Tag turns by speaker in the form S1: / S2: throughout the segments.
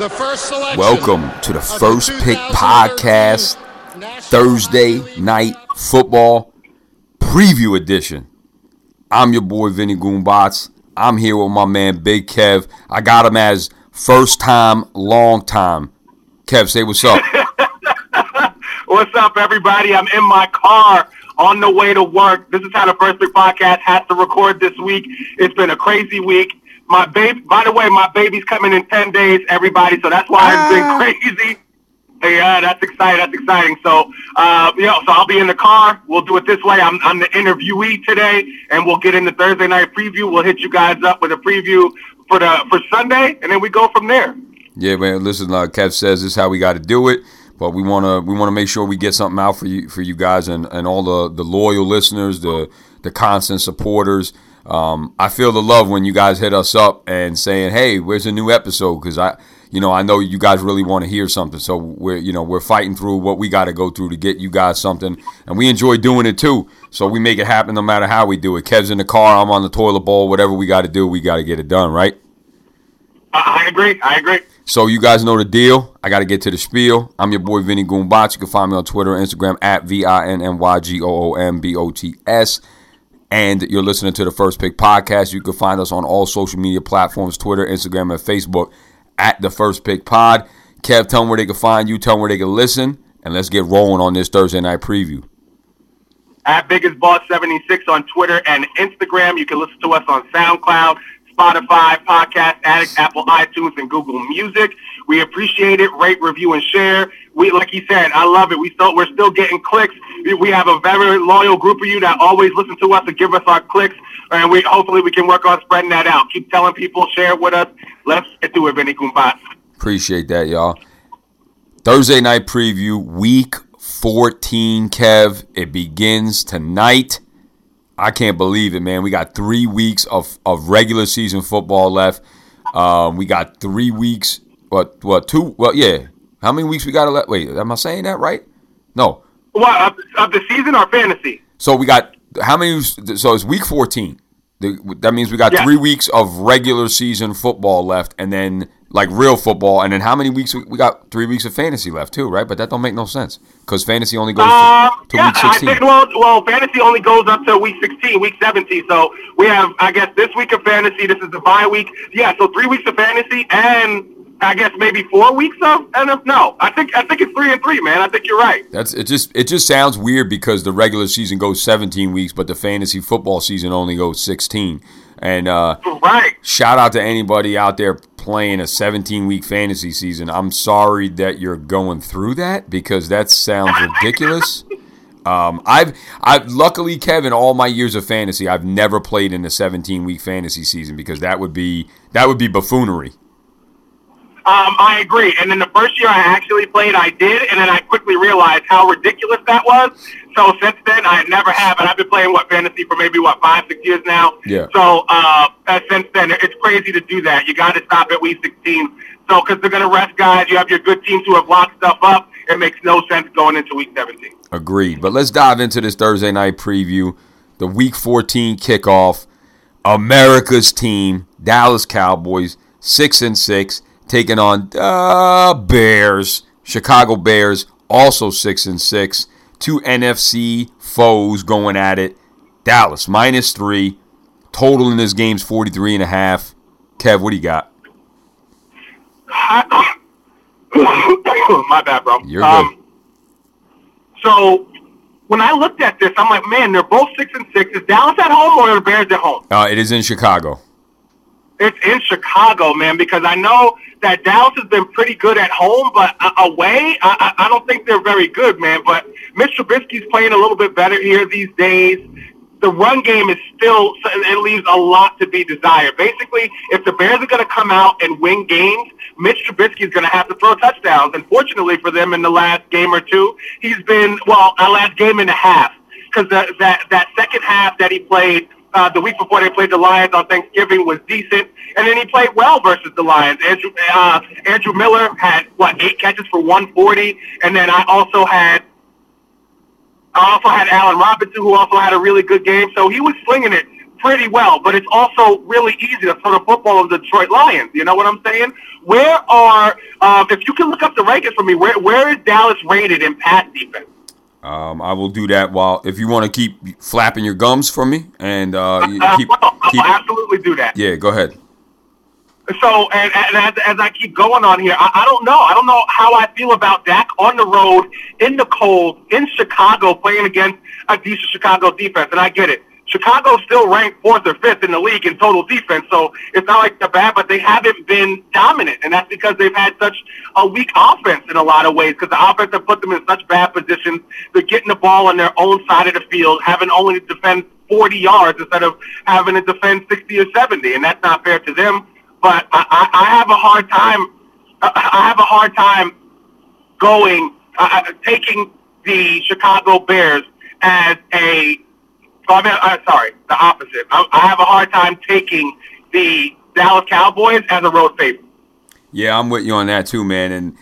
S1: The first selection.
S2: Welcome to the First Pick Podcast, Thursday night football preview edition. I'm your boy Vinny Goombats. I'm here with my man Big Kev. I got him as first time, long time. Kev, say what's up.
S3: what's up, everybody? I'm in my car on the way to work. This is how the First Pick Podcast has to record this week. It's been a crazy week. My baby, by the way, my baby's coming in 10 days, everybody, so that's why it's been ah. crazy. Yeah, that's exciting. That's exciting. So, uh, you know, so I'll be in the car. We'll do it this way. I'm, I'm the interviewee today, and we'll get into Thursday night preview. We'll hit you guys up with a preview for the for Sunday, and then we go from there.
S2: Yeah, man. Listen, like Kev says, this is how we got to do it. But we want to we want to make sure we get something out for you for you guys and, and all the, the loyal listeners, the the constant supporters. Um, I feel the love when you guys hit us up and saying, "Hey, where's a new episode?" Because I, you know, I know you guys really want to hear something. So we're, you know, we're fighting through what we got to go through to get you guys something, and we enjoy doing it too. So we make it happen no matter how we do it. Kev's in the car, I'm on the toilet bowl. Whatever we got to do, we got to get it done, right?
S3: I agree. I agree.
S2: So you guys know the deal. I got to get to the spiel. I'm your boy Vinny Goombats. You can find me on Twitter Instagram at V I N N Y G O O M B O T S and you're listening to the First Pick Podcast. You can find us on all social media platforms Twitter, Instagram, and Facebook at the First Pick Pod. Kev, tell them where they can find you, tell them where they can listen, and let's get rolling on this Thursday night preview.
S3: At Biggest Boss 76 on Twitter and Instagram. You can listen to us on SoundCloud, Spotify, Podcast Addict, Apple iTunes, and Google Music. We appreciate it. Rate, review, and share. We, like he said, I love it. We still, we're still getting clicks. We have a very loyal group of you that always listen to us and give us our clicks, and we hopefully we can work on spreading that out. Keep telling people, share with us. Let's get to it, Vinny Goombat.
S2: Appreciate that, y'all. Thursday night preview, week 14, Kev. It begins tonight. I can't believe it, man. We got three weeks of, of regular season football left. Um, we got three weeks. What? What? Two? Well, yeah. How many weeks we got left? Wait, am I saying that right? No.
S3: What of, of the season or fantasy?
S2: So we got how many? So it's week fourteen. That means we got yeah. three weeks of regular season football left, and then like real football, and then how many weeks we got? Three weeks of fantasy left too, right? But that don't make no sense because fantasy only goes uh, to, to
S3: yeah,
S2: week sixteen.
S3: I think, well, well, fantasy only goes up to week sixteen, week seventeen. So we have, I guess, this week of fantasy. This is the bye week. Yeah, so three weeks of fantasy and I guess maybe four weeks of NFL. No, I think I think it's three and three, man. I think you're right.
S2: That's it. Just it just sounds weird because the regular season goes 17 weeks, but the fantasy football season only goes 16. And uh,
S3: right.
S2: Shout out to anybody out there playing a 17 week fantasy season. I'm sorry that you're going through that because that sounds ridiculous. Um, I've, I've luckily, Kevin, all my years of fantasy, I've never played in a 17 week fantasy season because that would be that would be buffoonery.
S3: Um, I agree. And then the first year I actually played, I did, and then I quickly realized how ridiculous that was. So since then, I never have, and I've been playing what fantasy for maybe what five, six years now.
S2: Yeah.
S3: So uh, since then, it's crazy to do that. You got to stop at week 16. So because they're going to rest guys, you have your good teams who have locked stuff up. It makes no sense going into week 17.
S2: Agreed. But let's dive into this Thursday night preview, the week 14 kickoff. America's team, Dallas Cowboys, six and six taking on the Bears, Chicago Bears, also six and six. Two NFC foes going at it. Dallas minus three. Total in this game's 43 and a half. Kev, what do you got?
S3: My bad, bro.
S2: You're good. Um,
S3: so when I looked at this, I'm like, man, they're both six and six. Is Dallas at home or are the Bears at home?
S2: Uh, it is in Chicago.
S3: It's in Chicago, man, because I know that Dallas has been pretty good at home, but uh, away, I, I don't think they're very good, man. But Mitch Trubisky's playing a little bit better here these days. the run game is still it leaves a lot to be desired. Basically, if the Bears are going to come out and win games, Mitch Trubisky is going to have to throw touchdowns. Unfortunately for them, in the last game or two, he's been well, a last game and a half because that that second half that he played. Uh, the week before they played the Lions on Thanksgiving was decent, and then he played well versus the Lions. Andrew uh, Andrew Miller had what eight catches for 140, and then I also had I also had Allen Robinson, who also had a really good game. So he was slinging it pretty well. But it's also really easy to throw the football of the Detroit Lions. You know what I'm saying? Where are, um, if you can look up the rankings for me, where where is Dallas rated in pass defense?
S2: Um, I will do that while if you want to keep flapping your gums for me and uh,
S3: uh, keep, I'll absolutely do that.
S2: Yeah, go ahead.
S3: So, and, and as, as I keep going on here, I, I don't know. I don't know how I feel about Dak on the road, in the cold, in Chicago, playing against a decent Chicago defense. And I get it. Chicago's still ranked fourth or fifth in the league in total defense, so it's not like they're bad, but they haven't been dominant, and that's because they've had such a weak offense in a lot of ways. Because the offense have put them in such bad positions. They're getting the ball on their own side of the field, having only to defend 40 yards instead of having to defend 60 or 70, and that's not fair to them but I, I have a hard time. I have a hard time going uh, uh, taking the Chicago Bears as a. Oh, I mean, uh, sorry, the opposite. I, I have a hard time taking the Dallas Cowboys as a road favorite.
S2: Yeah, I'm with you on that too, man. And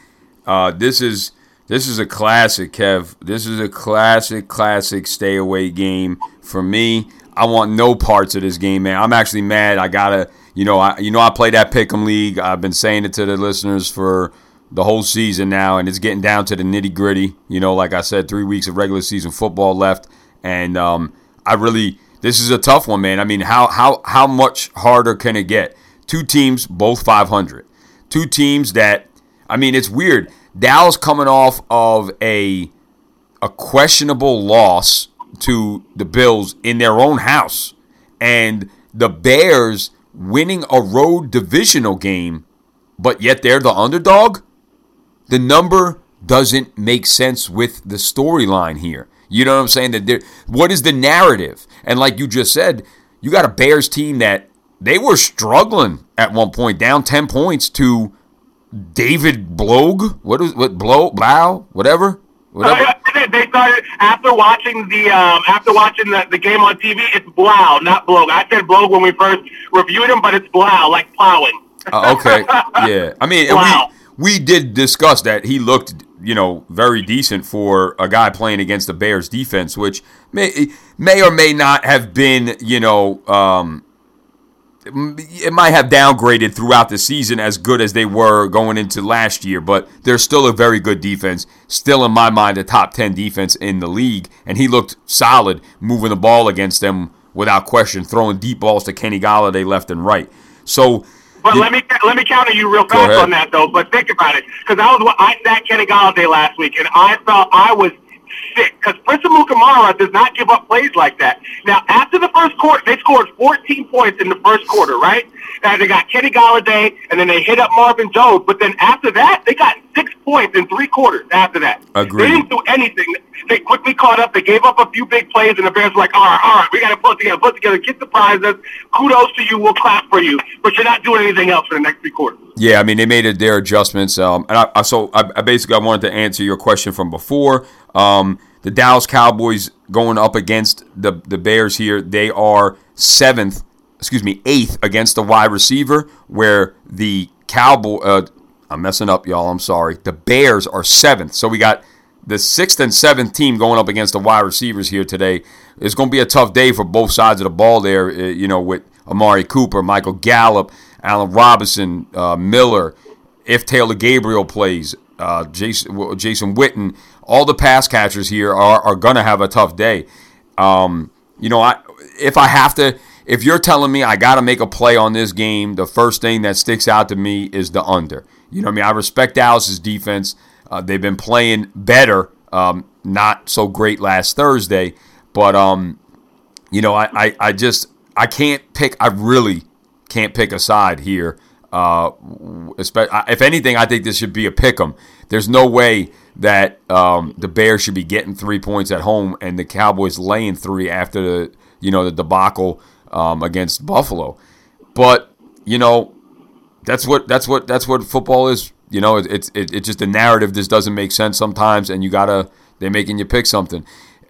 S2: uh, this is this is a classic, Kev. This is a classic, classic stay away game for me. I want no parts of this game, man. I'm actually mad. I gotta you know, I you know I play that pick'em league. I've been saying it to the listeners for the whole season now, and it's getting down to the nitty gritty. You know, like I said, three weeks of regular season football left, and um, I really this is a tough one, man. I mean, how how how much harder can it get? Two teams, both 500. Two teams that I mean, it's weird. Dallas coming off of a a questionable loss to the Bills in their own house, and the Bears winning a road divisional game, but yet they're the underdog? The number doesn't make sense with the storyline here. You know what I'm saying? That what is the narrative? And like you just said, you got a Bears team that they were struggling at one point, down ten points to David Blog. What is what Blow Blau whatever. Whatever.
S3: Uh, they started after watching the um, after watching the, the game on TV. It's Blau, not Blog. I said Blog when we first reviewed him, but it's Blau, like plowing.
S2: Uh, okay, yeah. I mean, we we did discuss that he looked, you know, very decent for a guy playing against the Bears defense, which may may or may not have been, you know, um, it might have downgraded throughout the season as good as they were going into last year, but they're still a very good defense. Still, in my mind, a top 10 defense in the league. And he looked solid moving the ball against them without question, throwing deep balls to Kenny Golladay left and right. So.
S3: But let me let me counter you real fast on that though. But think about it, because I was I sat Kenny Golladay last week, and I felt I was sick because Prince Amukamara does not give up plays like that. Now, after the first quarter, they scored 14 points in the first quarter, right? And they got Kenny Golladay, and then they hit up Marvin Jones. But then after that, they got six points in three quarters after that.
S2: Agreed.
S3: They didn't do anything. They quickly caught up. They gave up a few big plays, and the Bears were like, all right, all right, we got to put together, put together, get the prizes. Kudos to you. We'll clap for you. But you're not doing anything else for the next three quarters.
S2: Yeah, I mean, they made their adjustments. Um, and I, I so I, I basically I wanted to answer your question from before. Um, the Dallas Cowboys going up against the, the Bears here, they are seventh, excuse me, eighth against the wide receiver, where the Cowboy, uh, I'm messing up, y'all. I'm sorry. The Bears are seventh. So we got the sixth and seventh team going up against the wide receivers here today. It's going to be a tough day for both sides of the ball there, uh, you know, with Amari Cooper, Michael Gallup, Allen Robinson, uh, Miller, if Taylor Gabriel plays, uh, Jason, Jason Witten all the pass catchers here are, are going to have a tough day. Um, you know, I if I have to, if you're telling me I got to make a play on this game, the first thing that sticks out to me is the under. You know, I mean, I respect Dallas's defense. Uh, they've been playing better, um, not so great last Thursday, but um, you know, I, I, I just I can't pick. I really can't pick a side here. Uh, if anything, I think this should be a pick 'em. There's no way that um, the Bears should be getting three points at home and the Cowboys laying three after the you know, the debacle um, against Buffalo. But you know, that's what that's what that's what football is. You know, it's it, it's just a narrative. This doesn't make sense sometimes, and you gotta they're making you pick something.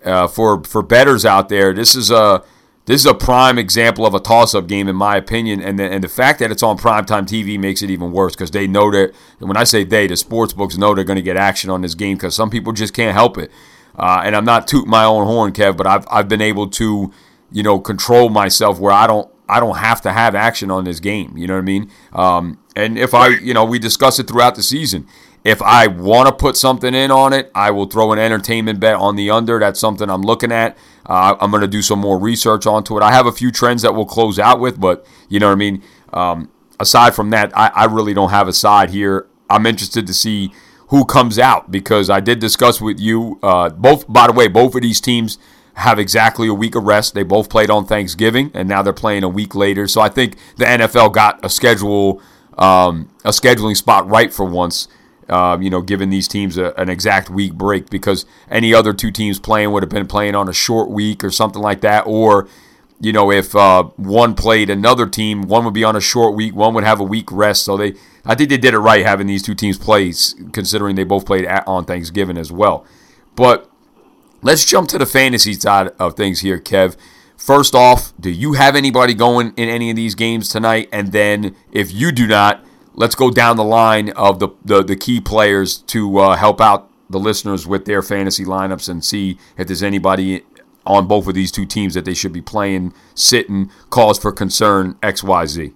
S2: Uh, for for bettors out there, this is a this is a prime example of a toss-up game, in my opinion, and the, and the fact that it's on primetime TV makes it even worse because they know that. When I say they, the sports books know they're going to get action on this game because some people just can't help it. Uh, and I'm not tooting my own horn, Kev, but I've I've been able to, you know, control myself where I don't I don't have to have action on this game. You know what I mean? Um, and if I, you know, we discuss it throughout the season. If I want to put something in on it, I will throw an entertainment bet on the under. That's something I'm looking at. Uh, I'm going to do some more research onto it. I have a few trends that we'll close out with, but you know what I mean? Um, aside from that, I, I really don't have a side here. I'm interested to see who comes out because I did discuss with you uh, both. By the way, both of these teams have exactly a week of rest. They both played on Thanksgiving, and now they're playing a week later. So I think the NFL got a schedule, um, a scheduling spot right for once. Uh, you know, giving these teams a, an exact week break because any other two teams playing would have been playing on a short week or something like that. Or, you know, if uh, one played another team, one would be on a short week, one would have a week rest. So they, I think they did it right having these two teams play, considering they both played at, on Thanksgiving as well. But let's jump to the fantasy side of things here, Kev. First off, do you have anybody going in any of these games tonight? And then if you do not, let's go down the line of the, the, the key players to uh, help out the listeners with their fantasy lineups and see if there's anybody on both of these two teams that they should be playing, sitting, cause for concern, XYZ.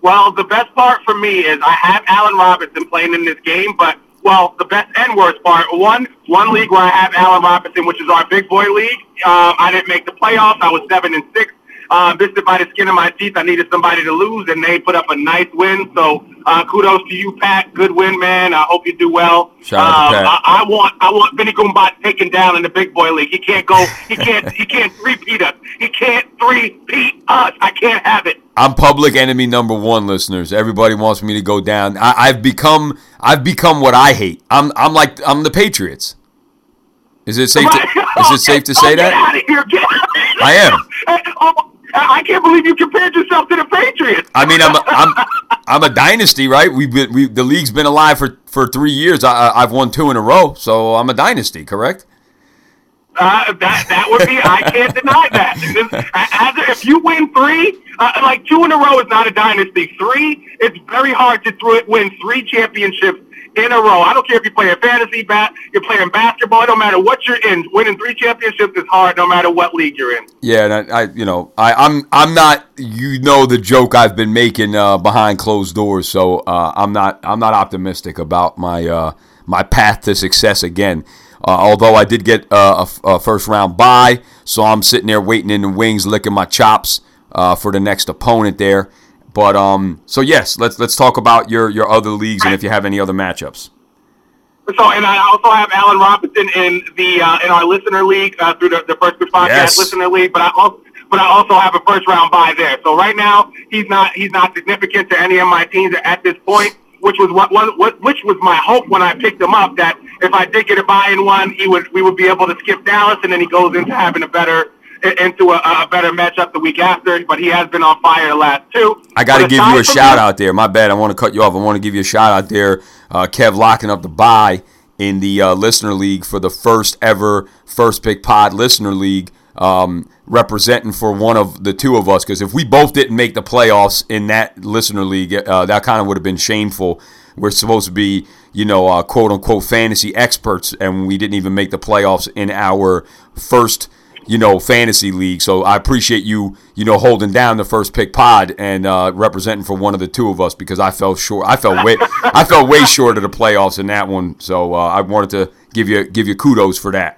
S3: Well, the best part for me is I have Allen Robinson playing in this game, but well, the best and worst part. One one league where I have Allen Robinson, which is our big boy league. Um, I didn't make the playoffs. I was seven and six. Um, this is by the skin of my teeth. I needed somebody to lose, and they put up a nice win. So uh, kudos to you, Pat. Good win, man. I hope you do well.
S2: Shout out to
S3: Um,
S2: Pat.
S3: I, I want I want Vinny Goombat taken down in the big boy league. He can't go. He can't. he can't repeat us. He can't repeat us. I can't have it.
S2: I'm public enemy number one, listeners. Everybody wants me to go down. I, I've become I've become what I hate. I'm I'm like I'm the Patriots. Is it safe to is it safe to say
S3: oh,
S2: that?
S3: Get out of here. Get out of here.
S2: I am.
S3: I can't believe you compared yourself to the Patriots.
S2: I mean, I'm a, I'm I'm a dynasty, right? We've been we the league's been alive for for three years. I- I've won two in a row, so I'm a dynasty, correct?
S3: Uh, that that would be. I can't deny that. As, if you win three, uh, like two in a row is not a dynasty. Three, it's very hard to it, win three championships in a row. I don't care if you're playing fantasy bat, you're playing basketball. It don't matter what you're in. Winning three championships is hard, no matter what league you're in.
S2: Yeah, and I, I you know I I'm I'm not you know the joke I've been making uh, behind closed doors, so uh, I'm not I'm not optimistic about my uh, my path to success again. Uh, although I did get uh, a a, first round bye, so I'm sitting there waiting in the wings, licking my chops uh, for the next opponent there. But um, so yes, let's let's talk about your your other leagues and if you have any other matchups.
S3: So, and I also have Allen Robinson in the uh, in our listener league uh, through the, the First Pick Podcast
S2: Yes.
S3: listener league, but I also but I also have a first round bye there. So right now he's not he's not significant to any of my teams at this point, which was what, what, what which was my hope when I picked him up that if I did get a bye in one, he would we would be able to skip Dallas, and then he goes into having a better into a, a better matchup the week after. But he has been on fire the last two.
S2: I got to give you a shout out there. My bad. I want to cut you off. I want to give you a shout out there. Uh, Kev locking up the bye in the uh, listener league for the first ever first pick pod listener league, um, representing for one of the two of us. Because if we both didn't make the playoffs in that listener league, uh, that kind of would have been shameful. We're supposed to be, you know, uh, quote unquote fantasy experts, and we didn't even make the playoffs in our first you know, fantasy league. So I appreciate you, you know, holding down the first pick pod and uh, representing for one of the two of us because I fell short. I fell way, I fell way short of the playoffs in that one. So uh, I wanted to give you give you kudos for that.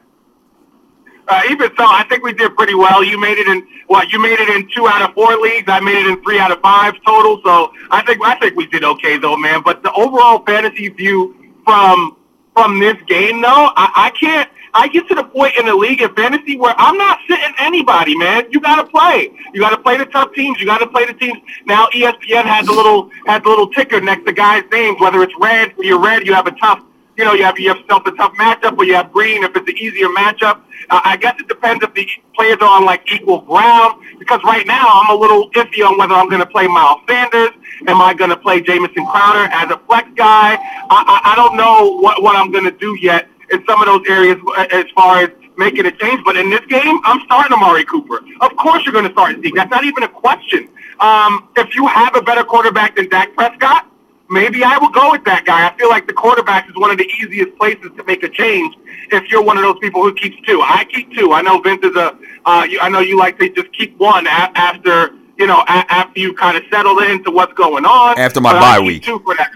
S3: Uh, even so, I think we did pretty well. You made it in what? You made it in two out of four leagues. I made it in three out of five total. So I think I think we did okay though, man. But the overall fantasy view from from this game, though, I, I can't. I get to the point in the league in fantasy where I'm not sitting anybody, man. You got to play. You got to play the tough teams. You got to play the teams. Now ESPN has a little has a little ticker next to guys' names. Whether it's red, you're red, you have a tough you know, you have yourself a tough matchup, or you have Green if it's an easier matchup. Uh, I guess it depends if the players are on like equal ground. Because right now I'm a little iffy on whether I'm going to play Miles Sanders. Am I going to play Jamison Crowder as a flex guy? I, I, I don't know what what I'm going to do yet in some of those areas as far as making a change. But in this game, I'm starting Amari Cooper. Of course, you're going to start Zeke. That's not even a question. Um, if you have a better quarterback than Dak Prescott, maybe I will go with that guy. I feel like the quarterback is one of the easiest places to make a change if you're one of those people who keeps two. I keep two. I know Vince is a. Uh, you, I know you like to just keep one a- after you know a- after you kind of settle into what's going on.
S2: After my bye week.
S3: Two for that.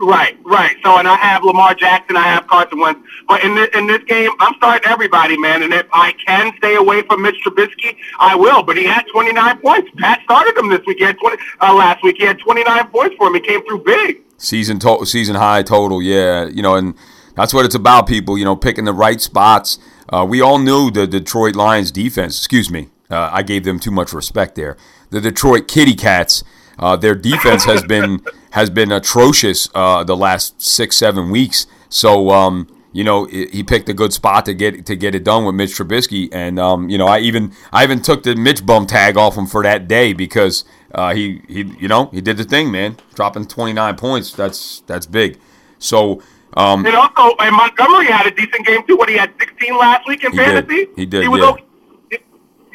S3: Right, right. So, and I have Lamar Jackson, I have Carson Wentz, but in this, in this game, I'm starting everybody, man. And if I can stay away from Mitch Trubisky, I will. But he had 29 points. Pat started him this week. He had 20 uh, last week. He had 29 points for him. He came through big.
S2: Season to- season high total, yeah. You know, and that's what it's about, people. You know, picking the right spots. Uh, we all knew the Detroit Lions defense. Excuse me, uh, I gave them too much respect there. The Detroit Kitty Cats. Uh, their defense has been has been atrocious uh, the last six seven weeks. So um, you know he picked a good spot to get to get it done with Mitch Trubisky, and um, you know I even I even took the Mitch bum tag off him for that day because uh, he he you know he did the thing, man, dropping 29 points. That's that's big. So um,
S3: And also, and Montgomery had a decent game too. What he had 16 last week in
S2: He did.
S3: fantasy.
S2: He did,
S3: He was
S2: yeah.
S3: okay.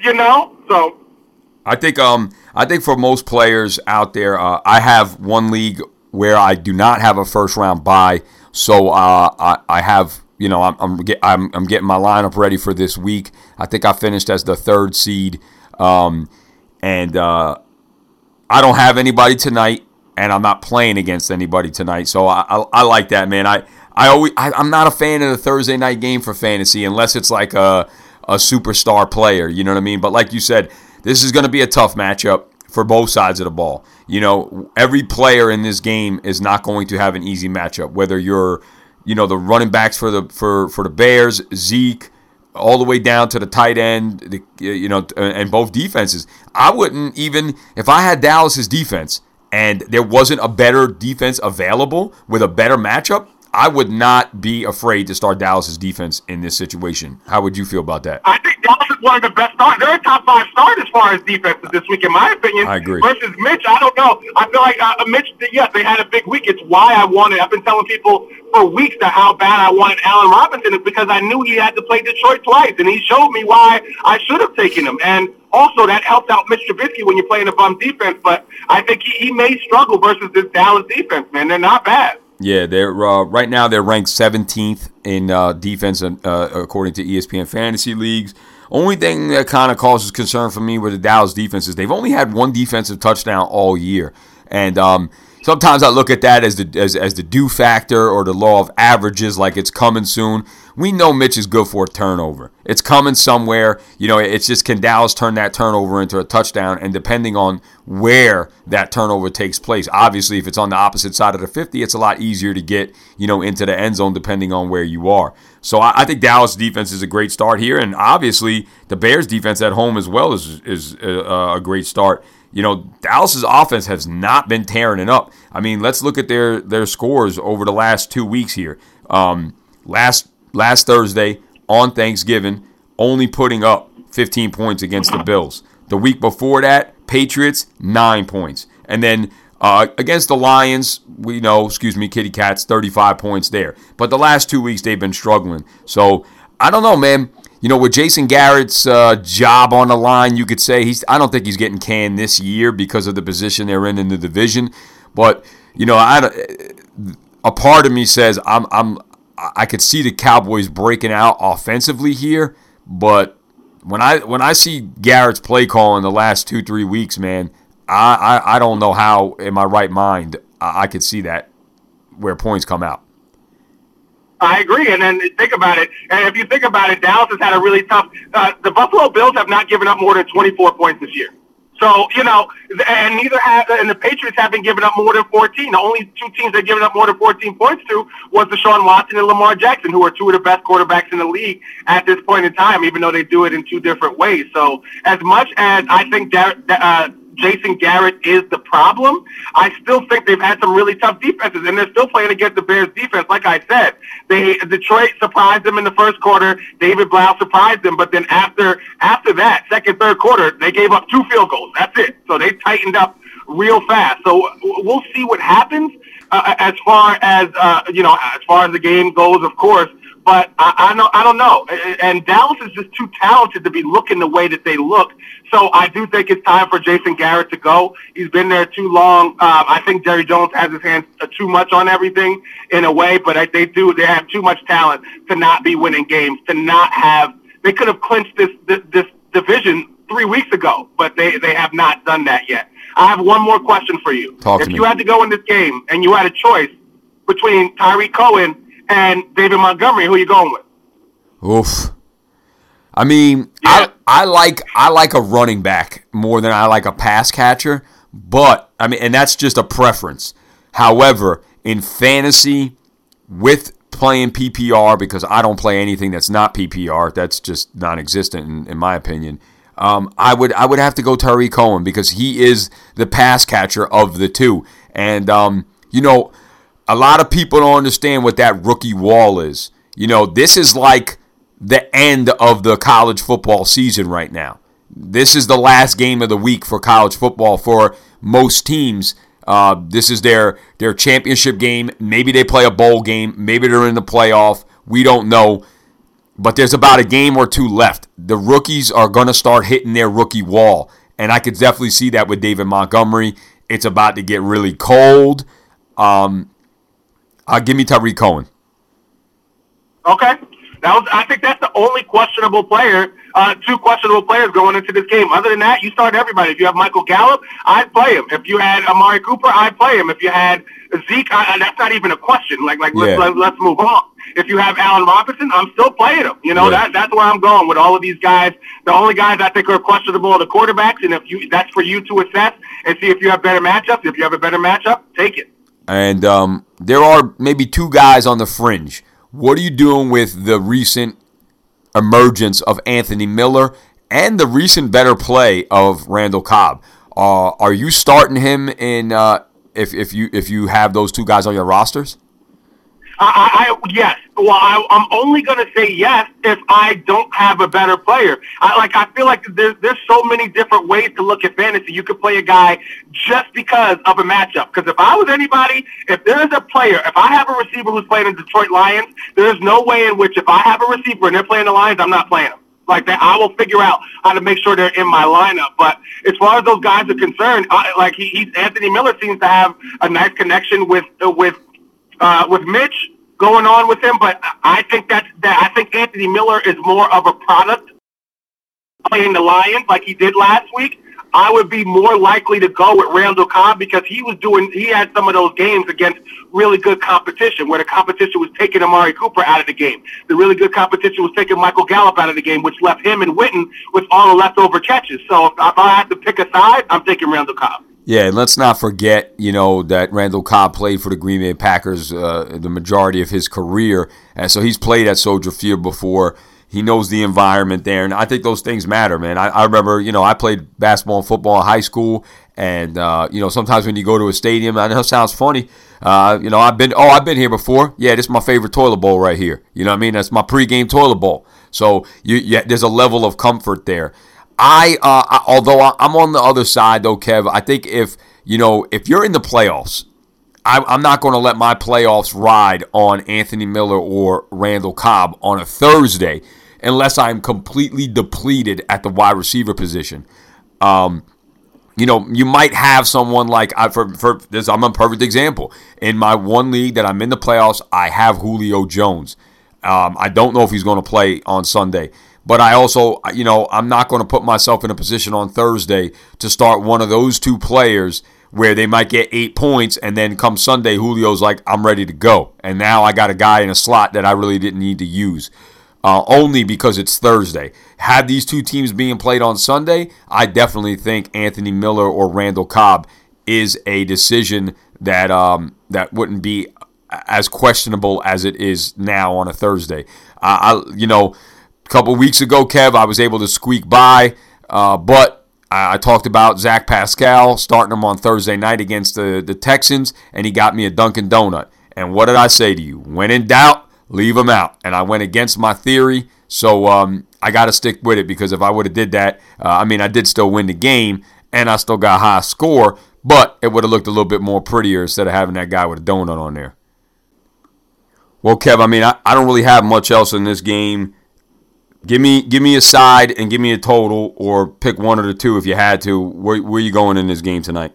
S3: You know, so
S2: I think um I think for most players out there, uh, I have one league where I do not have a first round bye, so uh, I I have you know I'm I'm, get, I'm I'm getting my lineup ready for this week. I think I finished as the third seed, um, and uh, I don't have anybody tonight, and I'm not playing against anybody tonight. So I, I, I like that, man. I I always I, I'm not a fan of the Thursday night game for fantasy unless it's like a a superstar player. You know what I mean? But like you said, this is going to be a tough matchup for both sides of the ball. You know, every player in this game is not going to have an easy matchup. Whether you're, you know, the running backs for the for for the Bears, Zeke all the way down to the tight end, the, you know, and both defenses. I wouldn't even if I had Dallas's defense and there wasn't a better defense available with a better matchup. I would not be afraid to start Dallas's defense in this situation. How would you feel about that?
S3: I think Dallas is one of the best start. They're a top five start as far as defenses this week, in my opinion.
S2: I agree.
S3: Versus Mitch, I don't know. I feel like uh, Mitch. Yes, they had a big week. It's why I wanted. I've been telling people for weeks that how bad I wanted Allen Robinson is because I knew he had to play Detroit twice, and he showed me why I should have taken him. And also, that helped out Mitch Trubisky when you're playing a bum defense. But I think he, he may struggle versus this Dallas defense. Man, they're not bad.
S2: Yeah, they're uh, right now they're ranked 17th in uh, defense, uh, according to ESPN fantasy leagues. Only thing that kind of causes concern for me with the Dallas defense is they've only had one defensive touchdown all year, and um, sometimes I look at that as the as, as the due factor or the law of averages, like it's coming soon. We know Mitch is good for a turnover. It's coming somewhere. You know, it's just can Dallas turn that turnover into a touchdown, and depending on where that turnover takes place, obviously if it's on the opposite side of the 50, it's a lot easier to get you know into the end zone depending on where you are. So I, I think Dallas defense is a great start here, and obviously the Bears defense at home as well is is a, a great start. You know, Dallas's offense has not been tearing it up. I mean, let's look at their their scores over the last two weeks here. Um, last last Thursday on Thanksgiving, only putting up 15 points against the Bills. The week before that, Patriots nine points, and then uh, against the Lions, we know, excuse me, Kitty Cats, 35 points there. But the last two weeks they've been struggling. So I don't know, man. You know, with Jason Garrett's uh, job on the line, you could say he's. I don't think he's getting canned this year because of the position they're in in the division. But you know, I, a part of me says I'm. I'm. I could see the Cowboys breaking out offensively here, but when I when I see Garrett's play call in the last two three weeks, man, I I, I don't know how in my right mind I, I could see that where points come out.
S3: I agree. And then think about it. And if you think about it, Dallas has had a really tough. Uh, the Buffalo Bills have not given up more than 24 points this year. So you know, and neither have, and the Patriots haven't given up more than 14. The only two teams that given up more than 14 points to was Deshaun Watson and Lamar Jackson, who are two of the best quarterbacks in the league at this point in time, even though they do it in two different ways. So as much as I think Dar- uh, Jason Garrett is the problem. I still think they've had some really tough defenses, and they're still playing against the Bears defense. Like I said, they Detroit surprised them in the first quarter. David Blough surprised them, but then after after that, second third quarter, they gave up two field goals. That's it. So they tightened up real fast. So we'll see what happens uh, as far as uh, you know, as far as the game goes, of course. But I, I know I don't know, and Dallas is just too talented to be looking the way that they look. So I do think it's time for Jason Garrett to go. He's been there too long. Um, I think Jerry Jones has his hands uh, too much on everything in a way, but they do. They have too much talent to not be winning games. To not have, they could have clinched this this, this division three weeks ago, but they they have not done that yet. I have one more question for you.
S2: Talk
S3: if you
S2: me.
S3: had to go in this game and you had a choice between Tarik Cohen and David Montgomery, who are you going with?
S2: Oof. I mean,
S3: Yeah.
S2: I I like I like a running back more than I like a pass catcher, but I mean, and that's just a preference. However, in fantasy, with playing PPR, because I don't play anything that's not PPR, that's just non-existent in, in my opinion. Um, I would I would have to go Tarik Cohen because he is the pass catcher of the two, and um, you know, a lot of people don't understand what that rookie wall is. You know, this is like the end of the college football season right now. This is the last game of the week for college football for most teams. Uh, this is their their championship game. Maybe they play a bowl game. Maybe they're in the playoff. We don't know. But there's about a game or two left. The rookies are going to start hitting their rookie wall. And I could definitely see that with David Montgomery. It's about to get really cold. Um, uh, give me Tarik Cohen.
S3: Okay. That was, I think that's the only questionable player, uh, two questionable players going into this game. Other than that, you start everybody. If you have Michael Gallup, I'd play him. If you had Amari Cooper, I'd play him. If you had Zeke, I, that's not even a question. Like, like
S2: Yeah.
S3: let's, let, let's move on. If you have Allen Robinson, I'm still playing him. You know,
S2: Yeah.
S3: that that's where I'm going with all of these guys. The only guys I think are questionable are the quarterbacks, and if you that's for you to assess and see if you have better matchups. If you have a better matchup, take it.
S2: And um, there are maybe two guys on the fringe. What are you doing with the recent emergence of Anthony Miller and the recent better play of Randall Cobb? Uh, are you starting him in uh, if, if you if you have those two guys on your rosters?
S3: I, I yes. Well, I, I'm only going to say yes if I don't have a better player. I like. I feel like there's there's so many different ways to look at fantasy. You could play a guy just because of a matchup. Because if I was anybody, if there is a player, if I have a receiver who's playing in Detroit Lions, there's no way in which if I have a receiver and they're playing the Lions, I'm not playing them. Like that, I will figure out how to make sure they're in my lineup. But as far as those guys are concerned, I, like he, he's Anthony Miller seems to have a nice connection with uh, with uh, with Mitch going on with him, but I think that's that. I think Anthony Miller is more of a product playing the Lions like he did last week. I would be more likely to go with Randall Cobb because he was doing. He had some of those games against really good competition where the competition was taking Amari Cooper out of the game. The really good competition was taking Michael Gallup out of the game, which left him and Witten with all the leftover catches. So if, if I have to pick a side, I'm taking Randall Cobb.
S2: Yeah, and let's not forget, you know, that Randall Cobb played for the Green Bay Packers uh, the majority of his career, and so he's played at Soldier Field before. He knows the environment there, and I think those things matter, man. I, I remember, you know, I played basketball and football in high school, and uh, you know, sometimes when you go to a stadium, I know it sounds funny. Uh, you know, I've been, oh, I've been here before. Yeah, this is my favorite toilet bowl right here. You know what I mean? That's my pregame toilet bowl. So you, yeah, there's a level of comfort there. I, uh, I although I- I'm on the other side though, Kev. I think if you know if you're in the playoffs, I, I'm not going to let my playoffs ride on Anthony Miller or Randall Cobb on a Thursday unless I'm completely depleted at the wide receiver position. Um, you know, you might have someone like I for, for this. I'm a perfect example in my one league that I'm in the playoffs. I have Julio Jones. Um, I don't know if he's going to play on Sunday, but I also, you know, I'm not going to put myself in a position on Thursday to start one of those two players where they might get eight points, and then come Sunday, Julio's like, I'm ready to go, and now I got a guy in a slot that I really didn't need to use uh, only because it's Thursday. Had these two teams being played on Sunday, I definitely think Anthony Miller or Randall Cobb is a decision that um, that wouldn't be as questionable as it is now on a Thursday. Uh, I, you know, a couple weeks ago, Kev, I was able to squeak by, uh, but I, I talked about Zach Pascal starting him on Thursday night against the, the Texans, and he got me a Dunkin' Donut. And what did I say to you? When in doubt, leave him out. And I went against my theory, so um, I got to stick with it because if I would have did that, uh, I mean, I did still win the game, and I still got high score, but it would have looked a little bit more prettier instead of having that guy with a donut on there. Well, Kev, I mean, I, I don't really have much else in this game. Give me give me a side and give me a total, or pick one of the two if you had to. Where where are you going in this game tonight?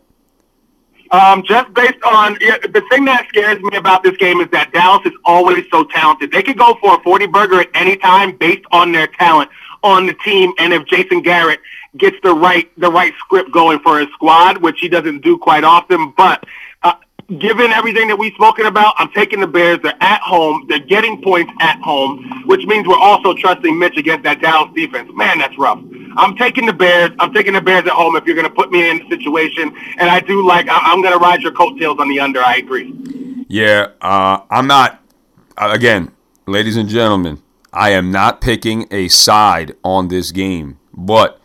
S3: Um, just based on the thing that scares me about this game is that Dallas is always so talented. They could go for a 40 burger at any time based on their talent on the team, and if Jason Garrett gets the right the right script going for his squad, which he doesn't do quite often, but given everything that we've spoken about, I'm taking the Bears. They're at home. They're getting points at home, which means we're also trusting Mitch against that Dallas defense. Man, that's rough. I'm taking the Bears. I'm taking the Bears at home if you're going to put me in the situation. And I do like, I'm going to ride your coattails on the under. I agree.
S2: Yeah, uh, I'm not, uh, again, ladies and gentlemen, I am not picking a side on this game. But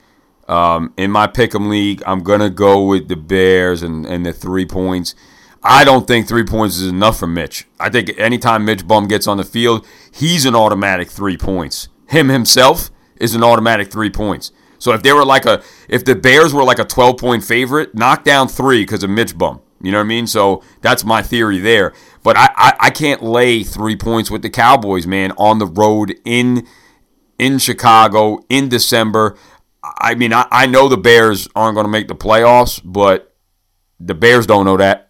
S2: um, in my pick'em league, I'm going to go with the Bears and, and the three points. I don't think three points is enough for Mitch. I think anytime Mitch Bum gets on the field, he's an automatic three points. Him himself is an automatic three points. So if they were like a, if the Bears were like a 12 point favorite, knock down three because of Mitch Bum. You know what I mean? So that's my theory there. But I, I, I can't lay three points with the Cowboys, man, on the road in in Chicago in December. I mean, I, I know the Bears aren't going to make the playoffs, but the Bears don't know that.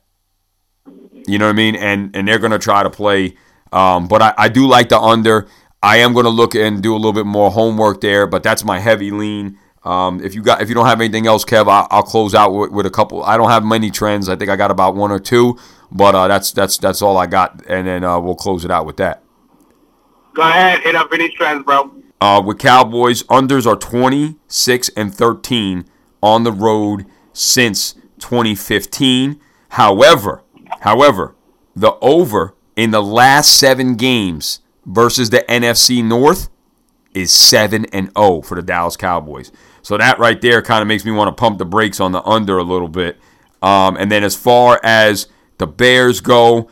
S2: You know what I mean? And and they're going to try to play. Um, but I, I do like the under. I am going to look and do a little bit more homework there, but that's my heavy lean. Um, if you got if you don't have anything else, Kev, I'll, I'll close out with, with, a couple. I don't have many trends. I think I got about one or two, but uh, that's that's that's all I got, and then uh, we'll close it out with that.
S3: Go ahead, hit up any trends, bro.
S2: Uh, with Cowboys, unders are 26 and 13 on the road since 2015. However, However, the over in the last seven games versus the NFC North is 7 and 0 for the Dallas Cowboys. So that right there kind of makes me want to pump the brakes on the under a little bit. Um, and then as far as the Bears go,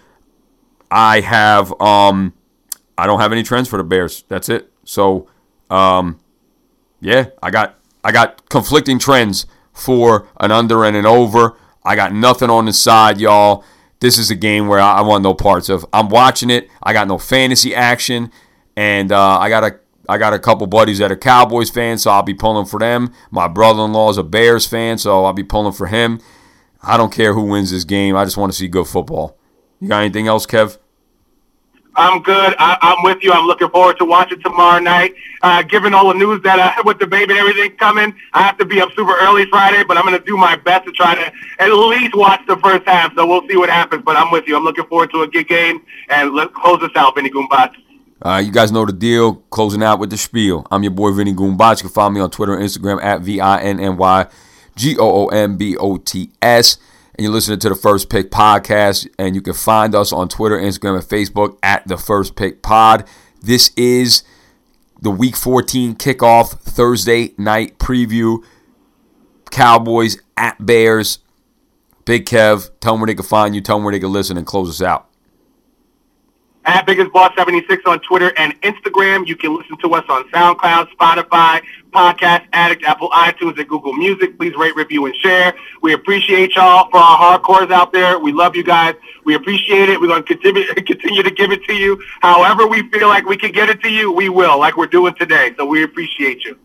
S2: I have um, I don't have any trends for the Bears. That's it. So um, yeah, I got I got conflicting trends for an under and an over. I got nothing on the side, y'all this is a game where I, want no parts of. I'm watching it. I got no fantasy action, and uh, I got a I got a couple buddies that are Cowboys fans, so I'll be pulling for them. My brother-in-law is a Bears fan, so I'll be pulling for him. I don't care who wins this game. I just want to see good football. You got anything else, Kev?
S3: I'm good. I, am with you. I'm looking forward to watching tomorrow night. Uh, given all the news that uh, with the baby and everything coming, I have to be up super early Friday, but I'm going to do my best to try to at least watch the first half. So we'll see what happens. But I'm with you. I'm looking forward to a good game. And let's close this out, Vinny Goombats.
S2: You guys know the deal. Closing out with the spiel. I'm your boy Vinny Goombats. You can follow me on Twitter and Instagram at V I N N Y G O O M B O T S and you're listening to the First Pick Podcast. And you can find us on Twitter, Instagram, and Facebook at the First Pick Pod. This is the Week 14 kickoff Thursday night preview. Cowboys at Bears. Big Kev, tell them where they can find you, tell them where they can listen, and close us out
S3: at Biggest Boss 76 on Twitter and Instagram. You can listen to us on SoundCloud, Spotify, Podcast Addict, Apple iTunes, and Google Music. Please rate, review, and share. We appreciate y'all for our hardcores out there. We love you guys. We appreciate it. We're going to continue, continue to give it to you. However we feel like we can get it to you, we will, like we're doing today. So we appreciate you.